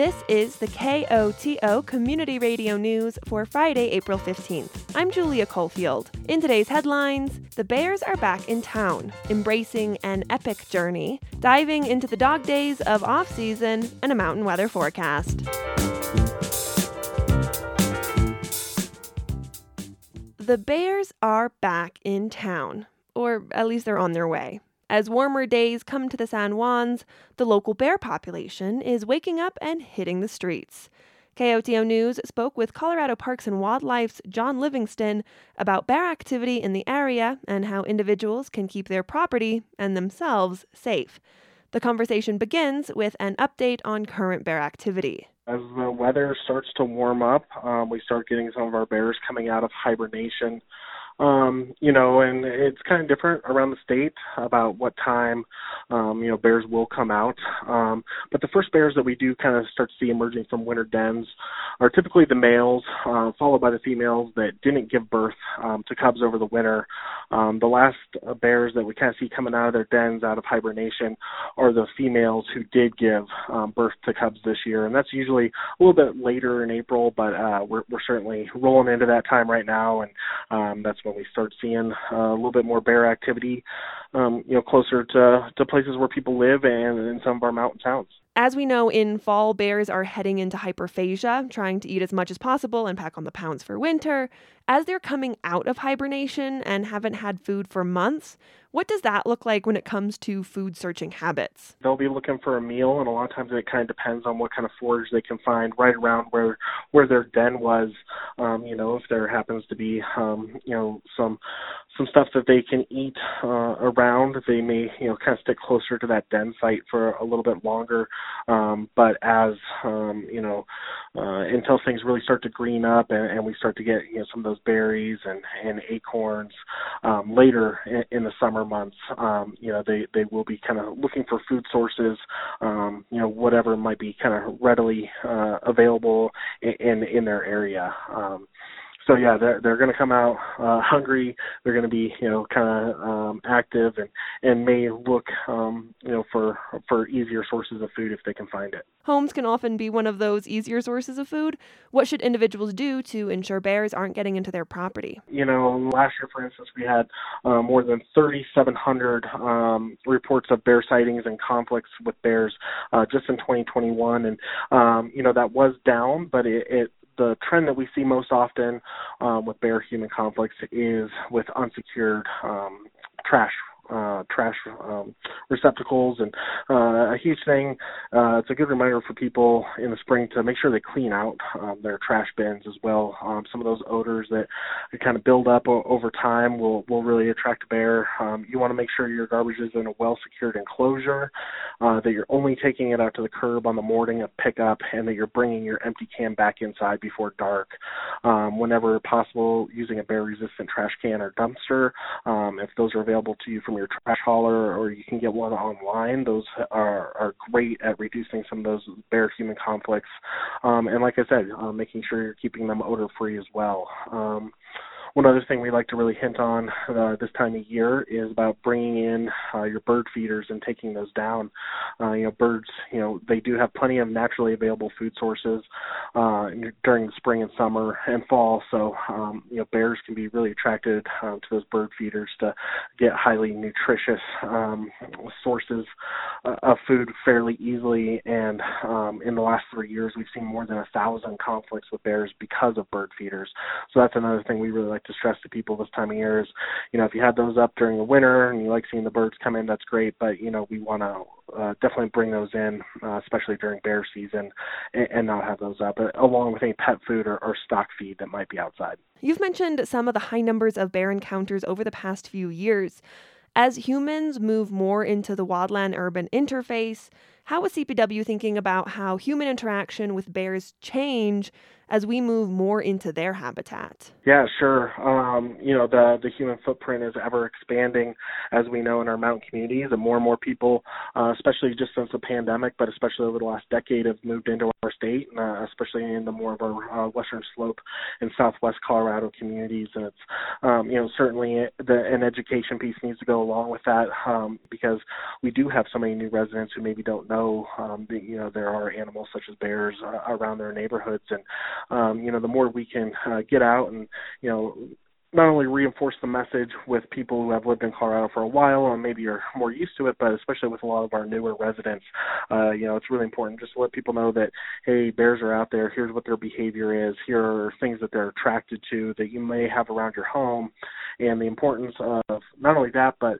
This is the KOTO Community Radio News for Friday, April 15th. I'm Julia Caulfield. In today's headlines, the Bears are back in town, embracing an epic journey, diving into the dog days of off season and a mountain weather forecast. The Bears are back in town, or at least they're on their way. As warmer days come to the San Juans, the local bear population is waking up and hitting the streets. KOTO News spoke with Colorado Parks and Wildlife's John Livingston about bear activity in the area and how individuals can keep their property and themselves safe. The conversation begins with an update on current bear activity. As the weather starts to warm up, um, we start getting some of our bears coming out of hibernation um, you know, and it's kind of different around the state about what time, um, you know, bears will come out. Um, but the first bears that we do kind of start to see emerging from winter dens are typically the males, uh, followed by the females that didn't give birth um, to cubs over the winter. Um, the last uh, bears that we kind of see coming out of their dens out of hibernation are the females who did give um, birth to cubs this year, and that's usually a little bit later in April, but uh, we're, we're certainly rolling into that time right now, and um, that's when when we start seeing uh, a little bit more bear activity, um, you know, closer to to places where people live and in some of our mountain towns. As we know, in fall, bears are heading into hyperphagia, trying to eat as much as possible and pack on the pounds for winter. As they're coming out of hibernation and haven't had food for months, what does that look like when it comes to food searching habits? They'll be looking for a meal, and a lot of times it kind of depends on what kind of forage they can find right around where where their den was. Um, you know, if there happens to be, um, you know, some some stuff that they can eat uh, around, they may, you know, kind of stick closer to that den site for a little bit longer. Um, but as um, you know, uh, until things really start to green up and, and we start to get, you know, some of those berries and and acorns um, later in, in the summer months, um, you know, they they will be kind of looking for food sources, um, you know, whatever might be kind of readily uh, available in, in in their area. Um, so yeah, they're they're going to come out uh, hungry. They're going to be you know kind of um, active and and may look um, you know for for easier sources of food if they can find it. Homes can often be one of those easier sources of food. What should individuals do to ensure bears aren't getting into their property? You know, last year, for instance, we had uh, more than 3,700 um, reports of bear sightings and conflicts with bears uh, just in 2021, and um, you know that was down, but it, it the trend that we see most often um, with bear human conflicts is with unsecured um, trash uh, trash um, receptacles and uh, a huge thing. Uh, it's a good reminder for people in the spring to make sure they clean out um, their trash bins as well. Um, some of those odors that kind of build up o- over time will will really attract a bear. Um, you want to make sure your garbage is in a well secured enclosure, uh, that you're only taking it out to the curb on the morning of pickup, and that you're bringing your empty can back inside before dark. Um, whenever possible, using a bear resistant trash can or dumpster. Um, if those are available to you from your trash hauler or you can get one online. Those are are great at reducing some of those bear human conflicts. Um, and like I said, uh, making sure you're keeping them odor free as well. Um, one other thing we like to really hint on uh, this time of year is about bringing in uh, your bird feeders and taking those down. Uh, you know, birds, you know, they do have plenty of naturally available food sources uh, during the spring and summer and fall. So, um, you know, bears can be really attracted uh, to those bird feeders to get highly nutritious um, sources uh, of food fairly easily. And um, in the last three years, we've seen more than a thousand conflicts with bears because of bird feeders. So that's another thing we really like like to stress to people this time of year is, you know, if you had those up during the winter and you like seeing the birds come in, that's great. But you know, we want to uh, definitely bring those in, uh, especially during bear season, and, and not have those up, uh, along with any pet food or, or stock feed that might be outside. You've mentioned some of the high numbers of bear encounters over the past few years. As humans move more into the wildland urban interface, how is CPW thinking about how human interaction with bears change as we move more into their habitat? Yeah, sure. Um, you know, the the human footprint is ever expanding, as we know in our mountain communities, and more and more people, uh, especially just since the pandemic, but especially over the last decade, have moved into our state, uh, especially in the more of our uh, western slope and southwest Colorado communities. And it's, um, you know, certainly the, an education piece needs to go along with that um, because we do have so many new residents who maybe don't know, um, that, you know, there are animals such as bears uh, around their neighborhoods. And, um, you know, the more we can uh, get out and, you know, not only reinforce the message with people who have lived in Colorado for a while and maybe are more used to it, but especially with a lot of our newer residents, uh, you know, it's really important just to let people know that hey, bears are out there. Here's what their behavior is. Here are things that they're attracted to that you may have around your home, and the importance of not only that, but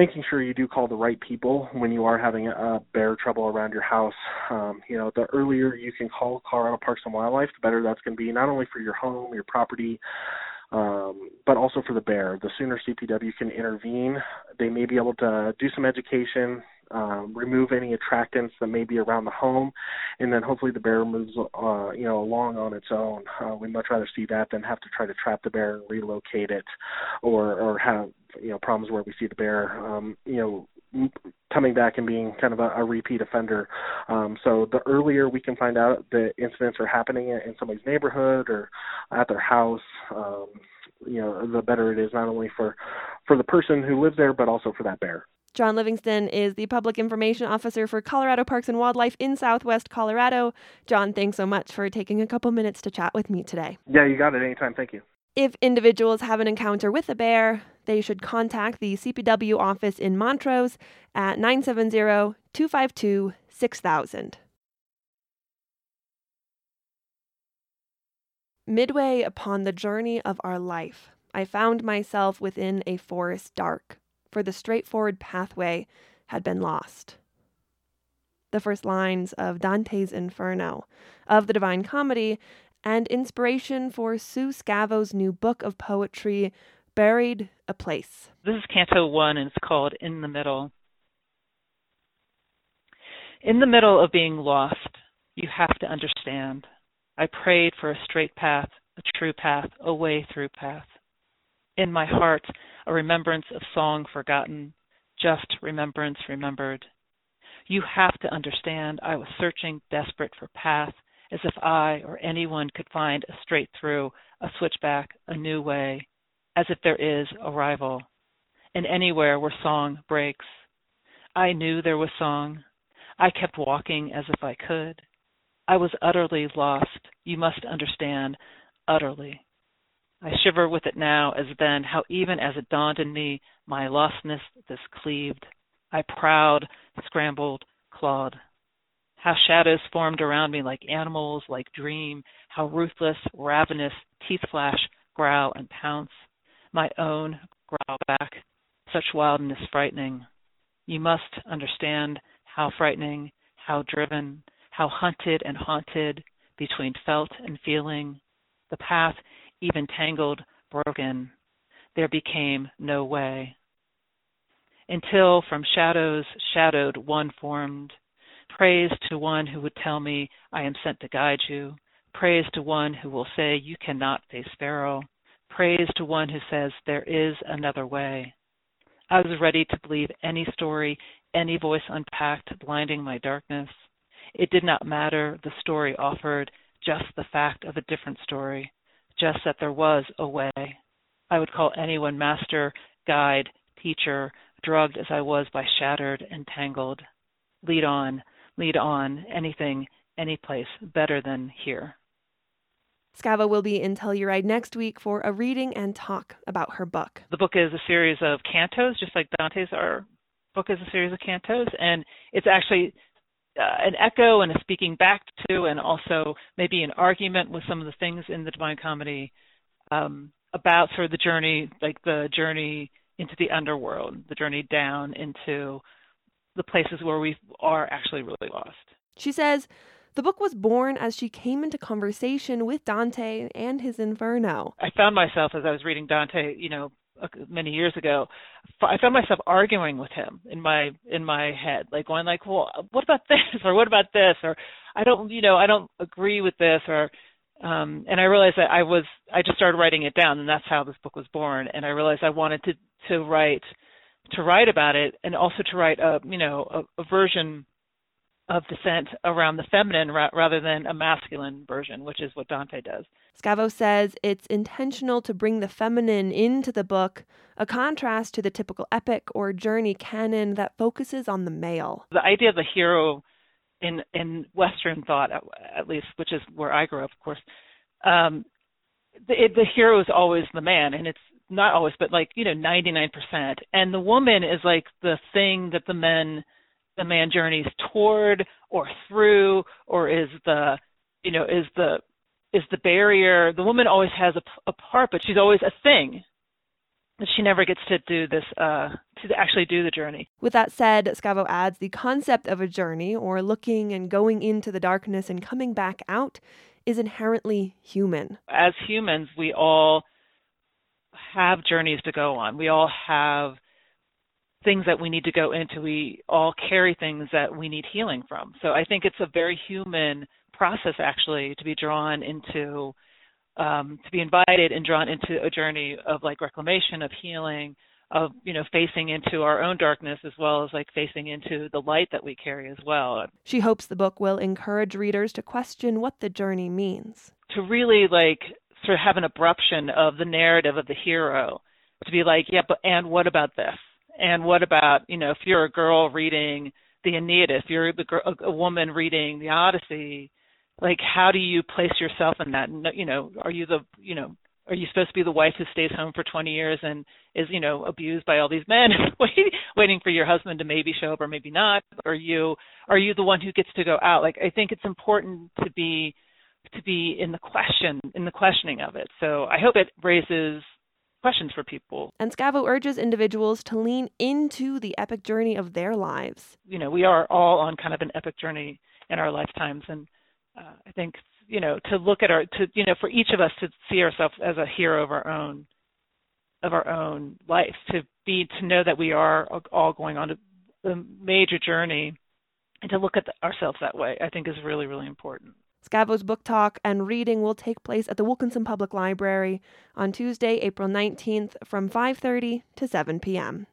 making sure you do call the right people when you are having a bear trouble around your house. Um, you know, the earlier you can call Colorado Parks and Wildlife, the better that's going to be, not only for your home, your property, um, but also for the bear. The sooner CPW can intervene, they may be able to do some education, um, remove any attractants that may be around the home, and then hopefully the bear moves, uh, you know, along on its own. Uh, we'd much rather see that than have to try to trap the bear and relocate it, or or have you know problems where we see the bear, um, you know, coming back and being kind of a, a repeat offender. Um, so the earlier we can find out that incidents are happening in somebody's neighborhood or at their house, um, you know, the better it is not only for for the person who lives there, but also for that bear. John Livingston is the Public Information Officer for Colorado Parks and Wildlife in Southwest Colorado. John, thanks so much for taking a couple minutes to chat with me today. Yeah, you got it anytime. Thank you. If individuals have an encounter with a bear, they should contact the CPW office in Montrose at 970 252 6000. Midway upon the journey of our life, I found myself within a forest dark, for the straightforward pathway had been lost. The first lines of Dante's Inferno, of the Divine Comedy, and inspiration for Sue Scavo's new book of poetry, Buried a Place. This is Canto 1, and it's called In the Middle. In the middle of being lost, you have to understand. I prayed for a straight path, a true path, a way through path. In my heart, a remembrance of song forgotten, just remembrance remembered. You have to understand I was searching, desperate for path, as if I or anyone could find a straight through, a switchback, a new way, as if there is a rival, and anywhere where song breaks. I knew there was song. I kept walking as if I could. I was utterly lost, you must understand, utterly. I shiver with it now as then, how even as it dawned in me, my lostness this cleaved. I proud, scrambled, clawed how shadows formed around me like animals, like dream, how ruthless, ravenous, teeth flash, growl, and pounce. My own growl back, such wildness frightening. You must understand how frightening, how driven, how hunted and haunted, between felt and feeling, the path even tangled, broken, there became no way. Until from shadows shadowed one formed, Praise to one who would tell me I am sent to guide you. Praise to one who will say you cannot face Pharaoh. Praise to one who says there is another way. I was ready to believe any story, any voice unpacked, blinding my darkness. It did not matter the story offered, just the fact of a different story, just that there was a way. I would call anyone master, guide, teacher, drugged as I was by shattered and tangled. Lead on, lead on anything, any place better than here. Scavo will be in Telluride next week for a reading and talk about her book. The book is a series of cantos, just like Dante's our book is a series of cantos, and it's actually uh, an echo and a speaking back to, and also maybe an argument with some of the things in the Divine Comedy um, about sort of the journey, like the journey into the underworld, the journey down into the places where we are actually really lost. She says the book was born as she came into conversation with Dante and his Inferno. I found myself as I was reading Dante, you know, many years ago, I found myself arguing with him in my in my head, like going like, "Well, what about this?" or "What about this?" or "I don't, you know, I don't agree with this," or um and I realized that I was I just started writing it down, and that's how this book was born. And I realized I wanted to to write to write about it and also to write a you know a, a version of descent around the feminine ra- rather than a masculine version, which is what Dante does. Scavo says it's intentional to bring the feminine into the book, a contrast to the typical epic or journey canon that focuses on the male. The idea of the hero in in Western thought, at, at least, which is where I grew up, of course, um, the, the hero is always the man, and it's not always, but like you know, ninety nine percent, and the woman is like the thing that the men the man journeys toward or through, or is the you know is the is the barrier. The woman always has a, a part, but she's always a thing that she never gets to do this uh, to actually do the journey. With that said, Scavo adds the concept of a journey or looking and going into the darkness and coming back out is inherently human. As humans, we all have journeys to go on. We all have things that we need to go into. We all carry things that we need healing from. So I think it's a very human process actually to be drawn into um, to be invited and drawn into a journey of like reclamation, of healing, of you know facing into our own darkness as well as like facing into the light that we carry as well. She hopes the book will encourage readers to question what the journey means. To really like sort of have an abruption of the narrative of the hero. To be like, yeah, but and what about this? And what about you know if you're a girl reading the Aeneid, if you're the, a woman reading the Odyssey, like how do you place yourself in that? You know are you the you know are you supposed to be the wife who stays home for 20 years and is you know abused by all these men waiting waiting for your husband to maybe show up or maybe not? Are you are you the one who gets to go out? Like i think it's important to be to be in the question in the questioning of it. So i hope it raises questions for people and scavo urges individuals to lean into the epic journey of their lives you know we are all on kind of an epic journey in our lifetimes and uh, I think you know to look at our to you know for each of us to see ourselves as a hero of our own of our own life to be to know that we are all going on a, a major journey and to look at the, ourselves that way I think is really really important. Scavo's book talk and reading will take place at the Wilkinson Public Library on Tuesday, April 19th from 5:30 to 7 p.m.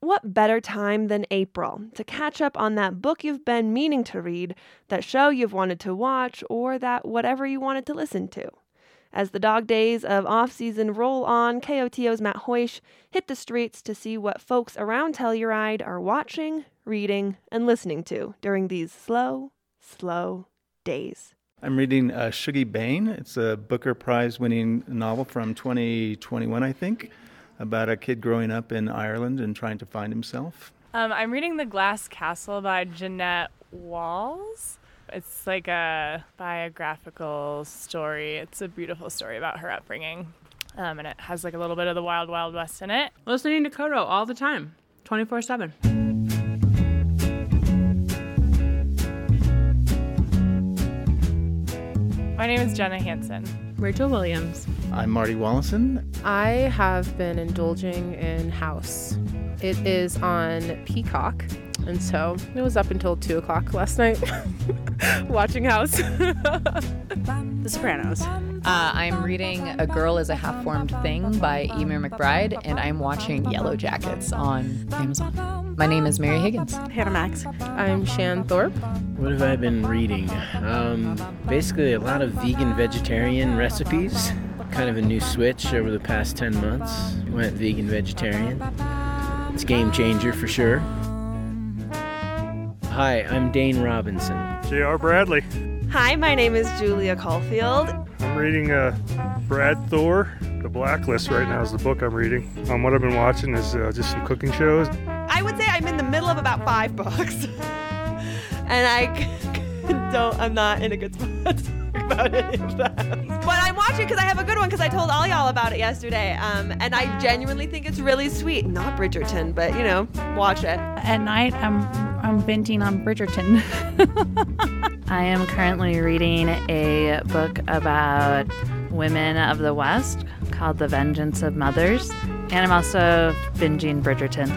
What better time than April to catch up on that book you've been meaning to read, that show you've wanted to watch, or that whatever you wanted to listen to? As the dog days of off season roll on, KOTO's Matt Hoish hit the streets to see what folks around Telluride are watching, reading, and listening to during these slow, slow days. I'm reading uh, Shuggie Bain. It's a Booker Prize winning novel from 2021, I think about a kid growing up in Ireland and trying to find himself. Um, I'm reading The Glass Castle by Jeannette Walls. It's like a biographical story. It's a beautiful story about her upbringing. Um, and it has like a little bit of the Wild Wild West in it. Listening to Koto all the time, 24 7. My name is Jenna Hanson. Rachel Williams. I'm Marty Wallison. I have been indulging in House. It is on Peacock, and so it was up until 2 o'clock last night watching House. the Sopranos. Uh, I'm reading A Girl is a Half Formed Thing by Eimear McBride, and I'm watching Yellowjackets on Amazon. My name is Mary Higgins. Hannah Max. I'm Shan Thorpe. What have I been reading? Um, basically, a lot of vegan vegetarian recipes. Kind of a new switch over the past 10 months. Went vegan vegetarian. It's a game changer for sure. Hi, I'm Dane Robinson. J.R. Bradley. Hi, my name is Julia Caulfield. I'm reading uh, Brad Thor. The Blacklist right now is the book I'm reading. Um, what I've been watching is uh, just some cooking shows. I would say I'm in the middle of about five books, and I don't. I'm not in a good spot about any of them. But I'm watching because I have a good one because I told all y'all about it yesterday, um, and I genuinely think it's really sweet. Not Bridgerton, but you know, watch it. At night, I'm I'm venting on Bridgerton. I am currently reading a book about women of the West called The Vengeance of Mothers. And I'm also binging Bridgerton.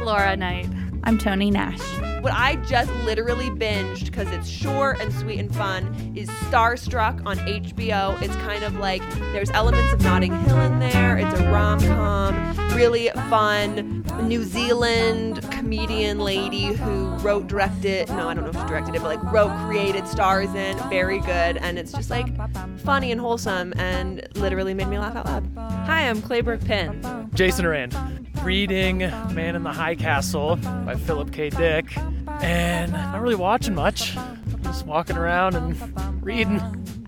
Laura Knight. I'm Tony Nash. What I just literally binged because it's short and sweet and fun is Starstruck on HBO. It's kind of like there's elements of Notting Hill in there. It's a rom com, really fun New Zealand comedian lady who wrote, directed, no, I don't know if she directed it, but like wrote, created, stars in. Very good. And it's just like funny and wholesome and literally made me laugh out loud. Hi, I'm Claybrook Penn. Jason Rand, reading Man in the High Castle by Philip K. Dick, and not really watching much. Just walking around and reading.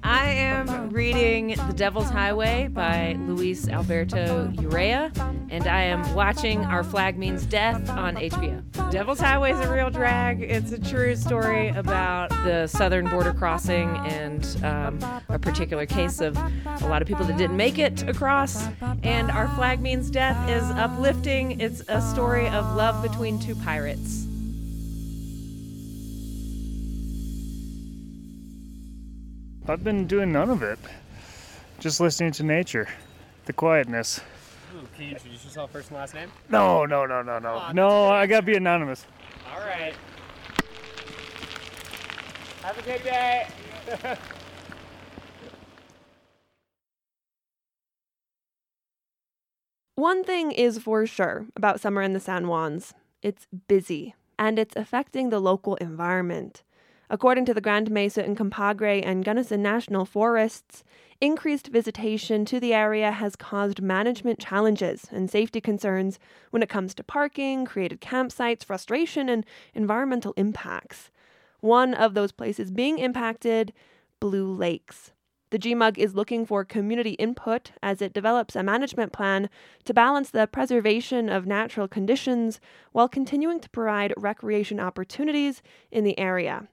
I am reading The Devil's Highway by Luis Alberto Urrea, and I am watching Our Flag Means Death on HBO. Devil's Highway is a real drag. It's a true story about the southern border crossing and um, a particular case of a lot of people that didn't make it across. And Our Flag Means Death is uplifting. It's a story of love between two pirates. I've been doing none of it. Just listening to nature, the quietness. Ooh, can you introduce yourself first and last name? No, no, no, no, no. Oh, no, I gotta be anonymous. All right. Have a good day. One thing is for sure about summer in the San Juans it's busy, and it's affecting the local environment. According to the Grand Mesa Uncompahgre and Gunnison National Forests, increased visitation to the area has caused management challenges and safety concerns when it comes to parking, created campsites, frustration, and environmental impacts. One of those places being impacted, Blue Lakes. The GMUG is looking for community input as it develops a management plan to balance the preservation of natural conditions while continuing to provide recreation opportunities in the area.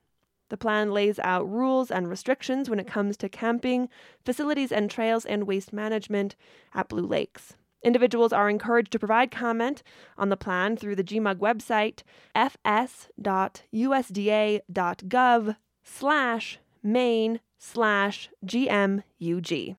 The plan lays out rules and restrictions when it comes to camping, facilities and trails, and waste management at Blue Lakes. Individuals are encouraged to provide comment on the plan through the GMUG website, fs.usda.gov slash main slash GMUG.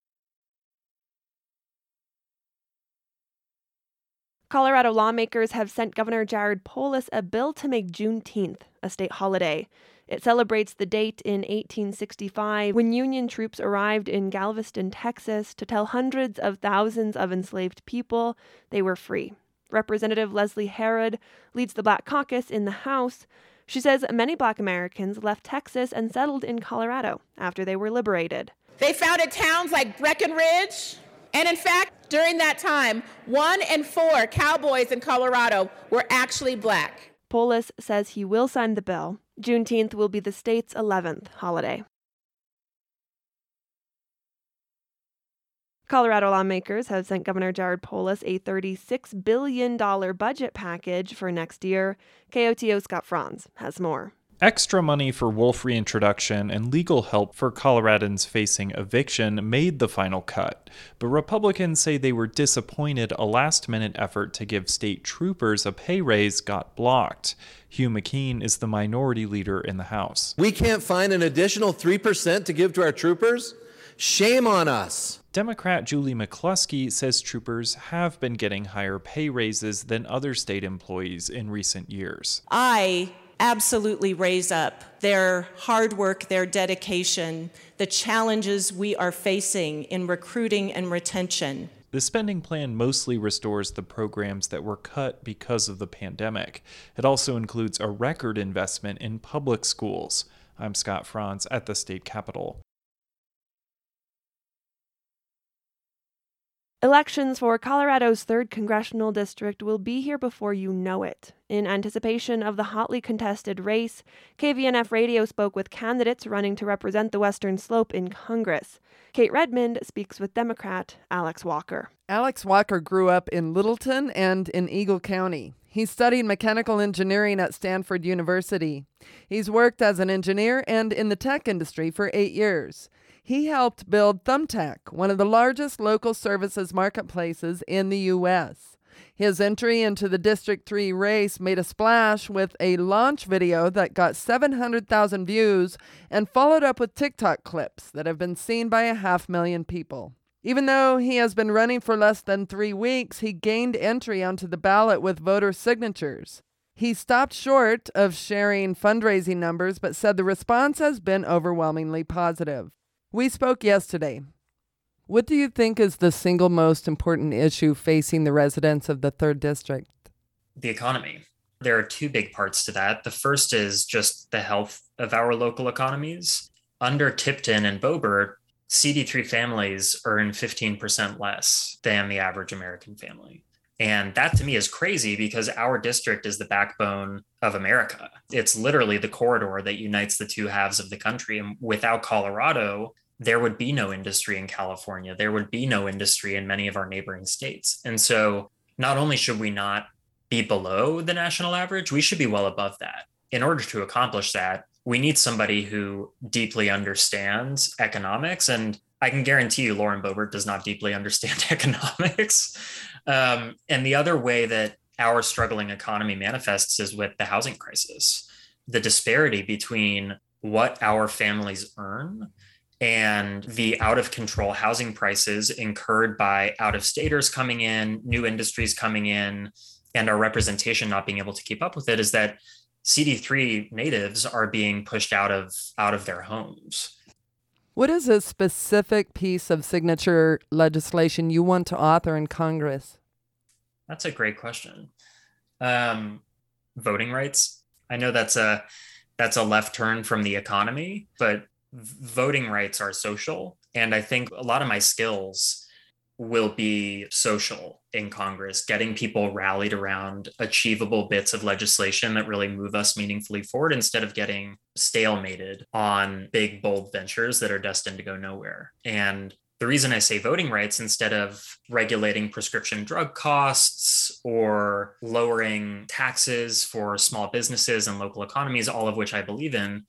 Colorado lawmakers have sent Governor Jared Polis a bill to make Juneteenth a state holiday. It celebrates the date in 1865 when Union troops arrived in Galveston, Texas to tell hundreds of thousands of enslaved people they were free. Representative Leslie Herod leads the Black Caucus in the House. She says many black Americans left Texas and settled in Colorado after they were liberated. They founded towns like Breckenridge, and in fact, during that time, one in four cowboys in Colorado were actually black. Polis says he will sign the bill. Juneteenth will be the state's 11th holiday. Colorado lawmakers have sent Governor Jared Polis a $36 billion budget package for next year. KOTO Scott Franz has more. Extra money for wolf reintroduction and legal help for Coloradans facing eviction made the final cut, but Republicans say they were disappointed a last minute effort to give state troopers a pay raise got blocked. Hugh McKean is the minority leader in the House. We can't find an additional 3% to give to our troopers? Shame on us. Democrat Julie McCluskey says troopers have been getting higher pay raises than other state employees in recent years. I absolutely raise up their hard work, their dedication, the challenges we are facing in recruiting and retention. The spending plan mostly restores the programs that were cut because of the pandemic. It also includes a record investment in public schools. I'm Scott Franz at the state capitol. Elections for Colorado's 3rd Congressional District will be here before you know it. In anticipation of the hotly contested race, KVNF Radio spoke with candidates running to represent the Western Slope in Congress. Kate Redmond speaks with Democrat Alex Walker. Alex Walker grew up in Littleton and in Eagle County. He studied mechanical engineering at Stanford University. He's worked as an engineer and in the tech industry for eight years. He helped build Thumbtack, one of the largest local services marketplaces in the U.S. His entry into the District 3 race made a splash with a launch video that got 700,000 views and followed up with TikTok clips that have been seen by a half million people. Even though he has been running for less than three weeks, he gained entry onto the ballot with voter signatures. He stopped short of sharing fundraising numbers, but said the response has been overwhelmingly positive. We spoke yesterday. What do you think is the single most important issue facing the residents of the 3rd District? The economy. There are two big parts to that. The first is just the health of our local economies. Under Tipton and Boebert, CD3 families earn 15% less than the average American family. And that to me is crazy because our district is the backbone of America. It's literally the corridor that unites the two halves of the country. And without Colorado, there would be no industry in California. There would be no industry in many of our neighboring states. And so not only should we not be below the national average, we should be well above that. In order to accomplish that, we need somebody who deeply understands economics. And I can guarantee you, Lauren Boebert does not deeply understand economics. Um, and the other way that our struggling economy manifests is with the housing crisis, the disparity between what our families earn and the out of control housing prices incurred by out of staters coming in, new industries coming in, and our representation not being able to keep up with it is that CD3 natives are being pushed out of out of their homes. What is a specific piece of signature legislation you want to author in Congress? That's a great question. Um, voting rights. I know that's a that's a left turn from the economy, but voting rights are social, and I think a lot of my skills will be social in Congress, getting people rallied around achievable bits of legislation that really move us meaningfully forward instead of getting stalemated on big, bold ventures that are destined to go nowhere. And the reason I say voting rights instead of regulating prescription drug costs or lowering taxes for small businesses and local economies, all of which I believe in,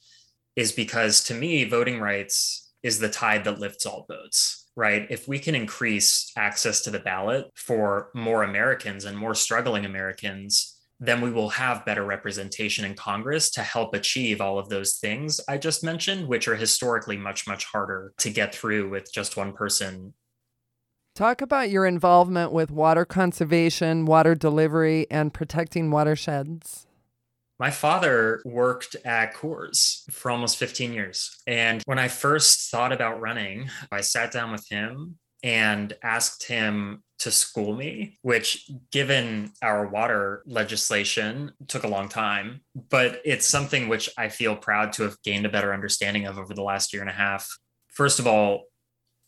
is because to me, voting rights is the tide that lifts all boats right? If we can increase access to the ballot for more Americans and more struggling Americans, then we will have better representation in Congress to help achieve all of those things I just mentioned, which are historically much, much harder to get through with just one person. Talk about your involvement with water conservation, water delivery, and protecting watersheds. My father worked at Coors for almost 15 years. And when I first thought about running, I sat down with him and asked him to school me, which, given our water legislation, took a long time. But it's something which I feel proud to have gained a better understanding of over the last year and a half. First of all,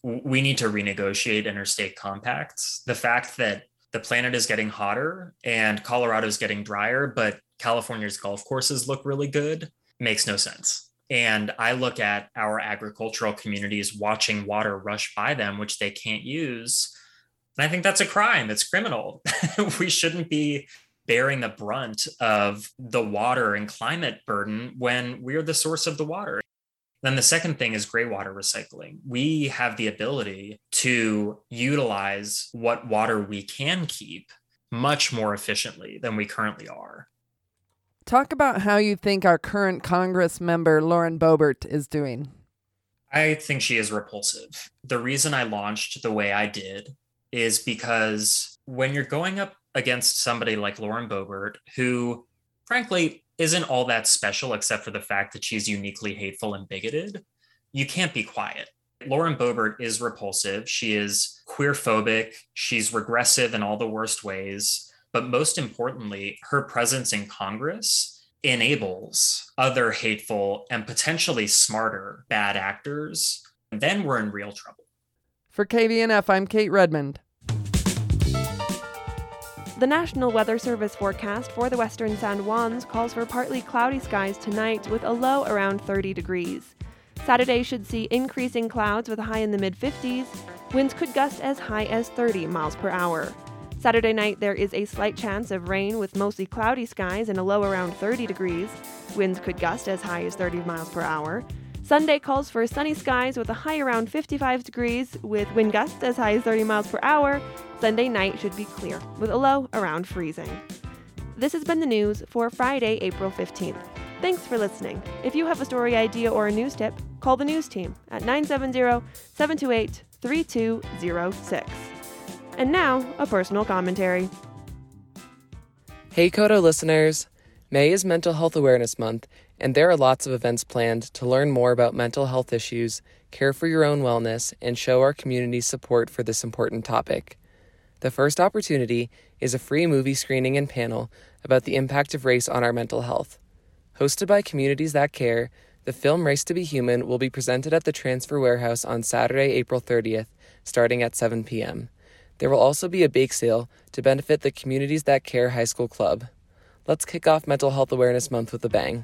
we need to renegotiate interstate compacts. The fact that the planet is getting hotter and Colorado is getting drier, but California's golf courses look really good makes no sense. And I look at our agricultural communities watching water rush by them, which they can't use. And I think that's a crime. It's criminal. we shouldn't be bearing the brunt of the water and climate burden when we're the source of the water. Then the second thing is gray water recycling. We have the ability to utilize what water we can keep much more efficiently than we currently are. Talk about how you think our current Congress member, Lauren Boebert, is doing. I think she is repulsive. The reason I launched the way I did is because when you're going up against somebody like Lauren Boebert, who frankly isn't all that special except for the fact that she's uniquely hateful and bigoted, you can't be quiet. Lauren Boebert is repulsive. She is queer phobic. She's regressive in all the worst ways. But most importantly, her presence in Congress enables other hateful and potentially smarter bad actors. Then we're in real trouble. For KVNF, I'm Kate Redmond. The National Weather Service forecast for the western San Juans calls for partly cloudy skies tonight with a low around 30 degrees. Saturday should see increasing clouds with a high in the mid 50s. Winds could gust as high as 30 miles per hour. Saturday night, there is a slight chance of rain with mostly cloudy skies and a low around 30 degrees. Winds could gust as high as 30 miles per hour. Sunday calls for sunny skies with a high around 55 degrees, with wind gusts as high as 30 miles per hour. Sunday night should be clear, with a low around freezing. This has been the news for Friday, April 15th. Thanks for listening. If you have a story idea or a news tip, call the news team at 970 728 3206. And now, a personal commentary. Hey KOTO listeners! May is Mental Health Awareness Month, and there are lots of events planned to learn more about mental health issues, care for your own wellness, and show our community support for this important topic. The first opportunity is a free movie screening and panel about the impact of race on our mental health. Hosted by Communities That Care, the film Race to Be Human will be presented at the Transfer Warehouse on Saturday, April 30th, starting at 7 p.m. There will also be a bake sale to benefit the Communities That Care High School Club. Let's kick off Mental Health Awareness Month with a bang.